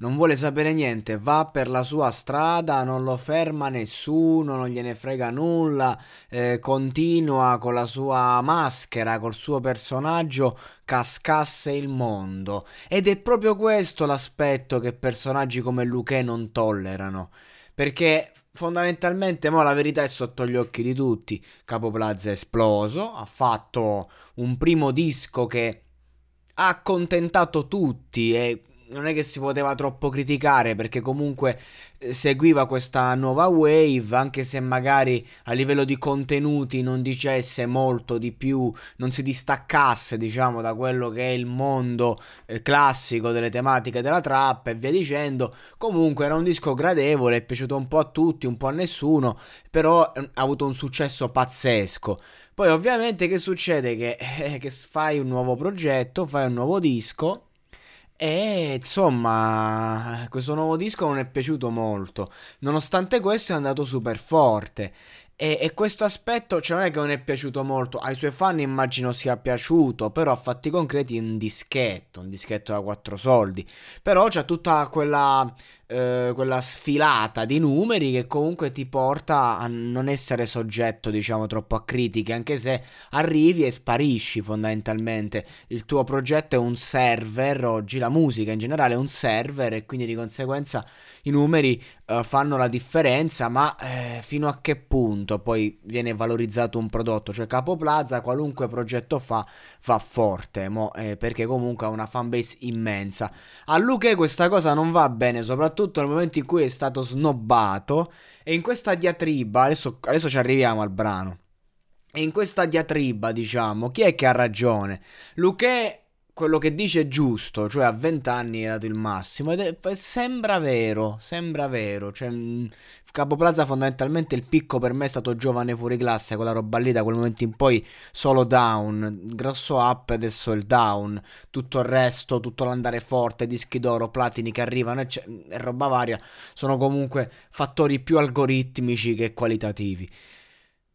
non vuole sapere niente, va per la sua strada, non lo ferma nessuno, non gliene frega nulla, eh, continua con la sua maschera, col suo personaggio, cascasse il mondo. Ed è proprio questo l'aspetto che personaggi come Luque non tollerano. Perché fondamentalmente, mo la verità è sotto gli occhi di tutti. Capo Plaza è esploso, ha fatto un primo disco che ha accontentato tutti e non è che si poteva troppo criticare perché comunque eh, seguiva questa nuova wave, anche se magari a livello di contenuti non dicesse molto di più, non si distaccasse, diciamo, da quello che è il mondo eh, classico delle tematiche della trap e via dicendo. Comunque era un disco gradevole, è piaciuto un po' a tutti, un po' a nessuno, però eh, ha avuto un successo pazzesco. Poi ovviamente che succede? Che, eh, che fai un nuovo progetto, fai un nuovo disco e insomma, questo nuovo disco non è piaciuto molto. Nonostante questo è andato super forte. E, e, questo aspetto, cioè non è che non è piaciuto molto, ai suoi fan immagino sia piaciuto, però a fatti concreti un dischetto, un dischetto da quattro soldi. Però c'è tutta quella eh, quella sfilata di numeri che comunque ti porta a non essere soggetto, diciamo, troppo a critiche, anche se arrivi e sparisci fondamentalmente. Il tuo progetto è un server, oggi la musica in generale è un server e quindi di conseguenza i numeri uh, fanno la differenza, ma eh, fino a che punto poi viene valorizzato un prodotto? Cioè Capo Plaza, qualunque progetto fa, fa forte, mo, eh, perché comunque ha una fanbase immensa. A Luque questa cosa non va bene, soprattutto soprattutto nel momento in cui è stato snobbato. E in questa diatriba, adesso, adesso ci arriviamo al brano. E in questa diatriba, diciamo, chi è che ha ragione? Luque quello che dice è giusto, cioè a 20 anni è dato il massimo ed è, sembra vero, sembra vero, cioè Capo Plaza fondamentalmente il picco per me è stato giovane fuori classe, quella roba lì da quel momento in poi solo down, grosso up adesso il down, tutto il resto, tutto l'andare forte, dischi d'oro, platini che arrivano e, e roba varia, sono comunque fattori più algoritmici che qualitativi.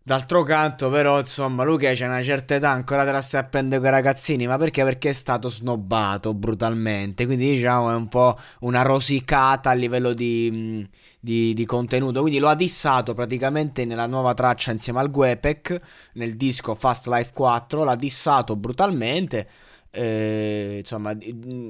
D'altro canto, però, insomma, Luca c'è una certa età, ancora te la stai a prendere con i ragazzini, ma perché? Perché è stato snobbato brutalmente, quindi diciamo è un po' una rosicata a livello di, di, di contenuto, quindi lo ha dissato praticamente nella nuova traccia insieme al Guepec, nel disco Fast Life 4, l'ha dissato brutalmente eh, insomma,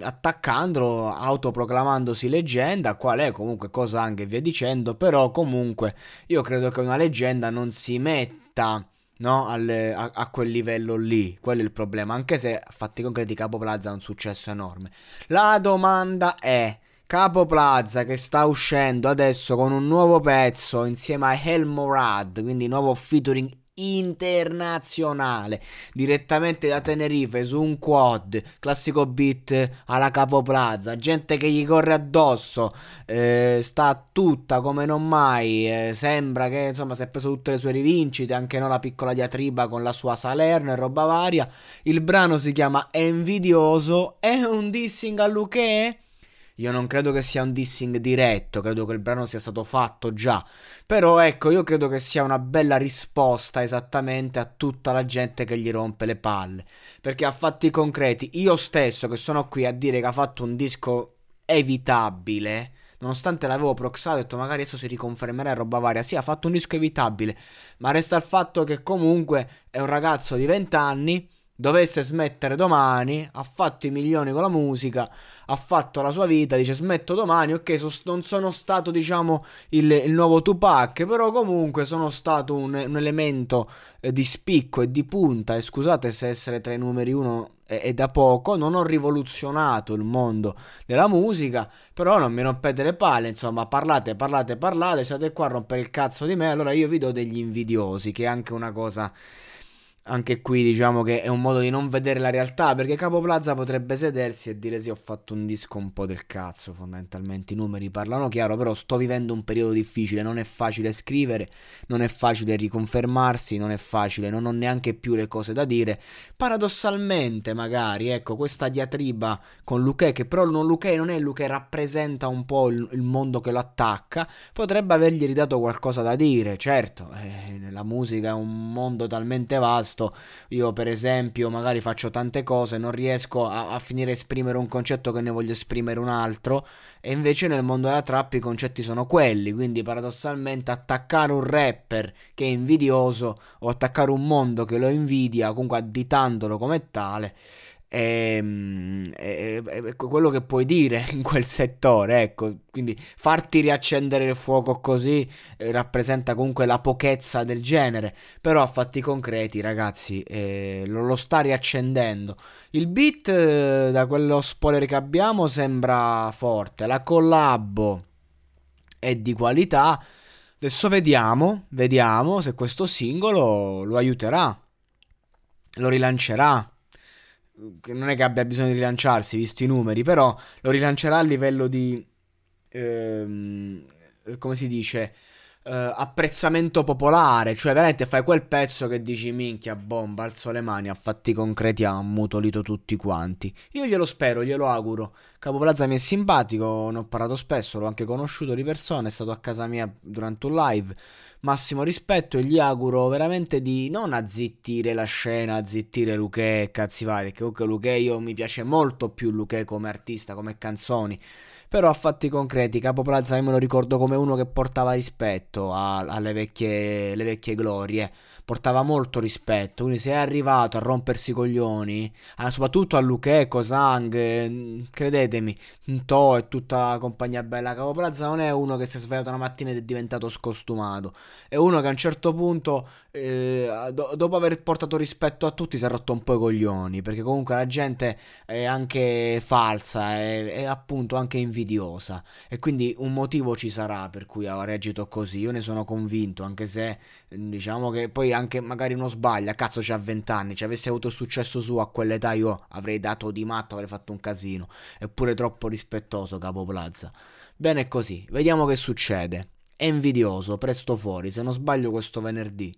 attaccandolo, autoproclamandosi leggenda, qual è comunque cosa anche via dicendo, però comunque io credo che una leggenda non si metta no, al, a, a, quel livello lì, quello è il problema, anche se a fatti concreti Capo Plaza ha un successo enorme. La domanda è... Capo Plaza che sta uscendo adesso con un nuovo pezzo insieme a El Morad, quindi nuovo featuring internazionale. Direttamente da Tenerife su un quad classico beat alla Capo Plaza gente che gli corre addosso eh, sta tutta come non mai eh, sembra che insomma si è preso tutte le sue rivincite anche no la piccola diatriba con la sua Salerno e roba varia. Il brano si chiama Envidioso. È un dissing a Luque? Io non credo che sia un dissing diretto, credo che il brano sia stato fatto già. Però ecco, io credo che sia una bella risposta esattamente a tutta la gente che gli rompe le palle. Perché a fatti concreti, io stesso che sono qui a dire che ha fatto un disco evitabile, nonostante l'avevo proxato, ho detto magari adesso si riconfermerà e roba varia. Sì, ha fatto un disco evitabile, ma resta il fatto che comunque è un ragazzo di 20 anni dovesse smettere domani, ha fatto i milioni con la musica, ha fatto la sua vita, dice smetto domani, ok, so, non sono stato diciamo il, il, nuovo Tupac, però comunque sono stato un, un elemento eh, di spicco e di punta, e scusate se essere tra i numeri uno è, è, da poco, non ho rivoluzionato il mondo della musica, però non mi rompete le palle, insomma, parlate, parlate, parlate, siete qua a rompere il cazzo di me, allora io vi do degli invidiosi, che è anche una cosa anche qui diciamo che è un modo di non vedere la realtà perché Capo Plaza potrebbe sedersi e dire sì ho fatto un disco un po' del cazzo fondamentalmente i numeri parlano chiaro però sto vivendo un periodo difficile non è facile scrivere non è facile riconfermarsi non è facile non ho neanche più le cose da dire. Paradossalmente magari ecco questa diatriba con Luque che però non Luque non è Luque rappresenta un po' il, il, mondo che lo attacca potrebbe avergli ridato qualcosa da dire certo eh, la musica è un mondo talmente vasto vasto. Io, per esempio, magari faccio tante cose, non riesco a, a finire a esprimere un concetto che ne voglio esprimere un altro. E invece nel mondo della trap i concetti sono quelli. Quindi, paradossalmente, attaccare un rapper che è invidioso o attaccare un mondo che lo invidia, comunque additandolo come tale è, è, è, quello che puoi dire in quel settore, ecco, quindi farti riaccendere il fuoco così eh, rappresenta comunque la pochezza del genere, però a fatti concreti ragazzi eh, lo, lo, sta riaccendendo. Il beat eh, da quello spoiler che abbiamo sembra forte, la collabo è di qualità, adesso vediamo, vediamo se questo singolo lo aiuterà, lo rilancerà non è che abbia bisogno di rilanciarsi, visto i numeri, però lo rilancerà a livello di... Ehm, come si dice? Eh, apprezzamento popolare, cioè veramente fai quel pezzo che dici minchia bomba, alzo le mani, a fatti concreti ha ammutolito tutti quanti. Io glielo spero, glielo auguro. Capo Plaza mi è simpatico, ne ho parlato spesso, l'ho anche conosciuto di persona, è stato a casa mia durante un live massimo rispetto e gli auguro veramente di non azzittire la scena, azzittire Luque e cazzi vari, che comunque Luque io mi piace molto più Luque come artista, come canzoni, però a fatti concreti Capo Plaza io me lo ricordo come uno che portava rispetto a, alle vecchie, vecchie glorie portava molto rispetto. Quindi se è arrivato a rompersi i coglioni, eh, soprattutto a Lucheco, Sang, mm, credetemi, To e tutta la compagnia bella Capo Plaza non è uno che si è svegliato una mattina ed è diventato scostumato. È uno che a un certo punto, eh, do- dopo aver portato rispetto a tutti, si è rotto un po' i coglioni. Perché comunque la gente è anche falsa, è, è appunto anche invidiosa. E quindi un motivo ci sarà per cui ha reagito così. Io ne sono convinto, anche se diciamo che poi anche magari uno sbaglia, cazzo c'ha 20 anni, ci avesse avuto il successo su a quell'età io avrei dato di matto, avrei fatto un casino, eppure troppo rispettoso Capo Plaza. Bene così, vediamo che succede. È invidioso, presto fuori, se non sbaglio questo venerdì.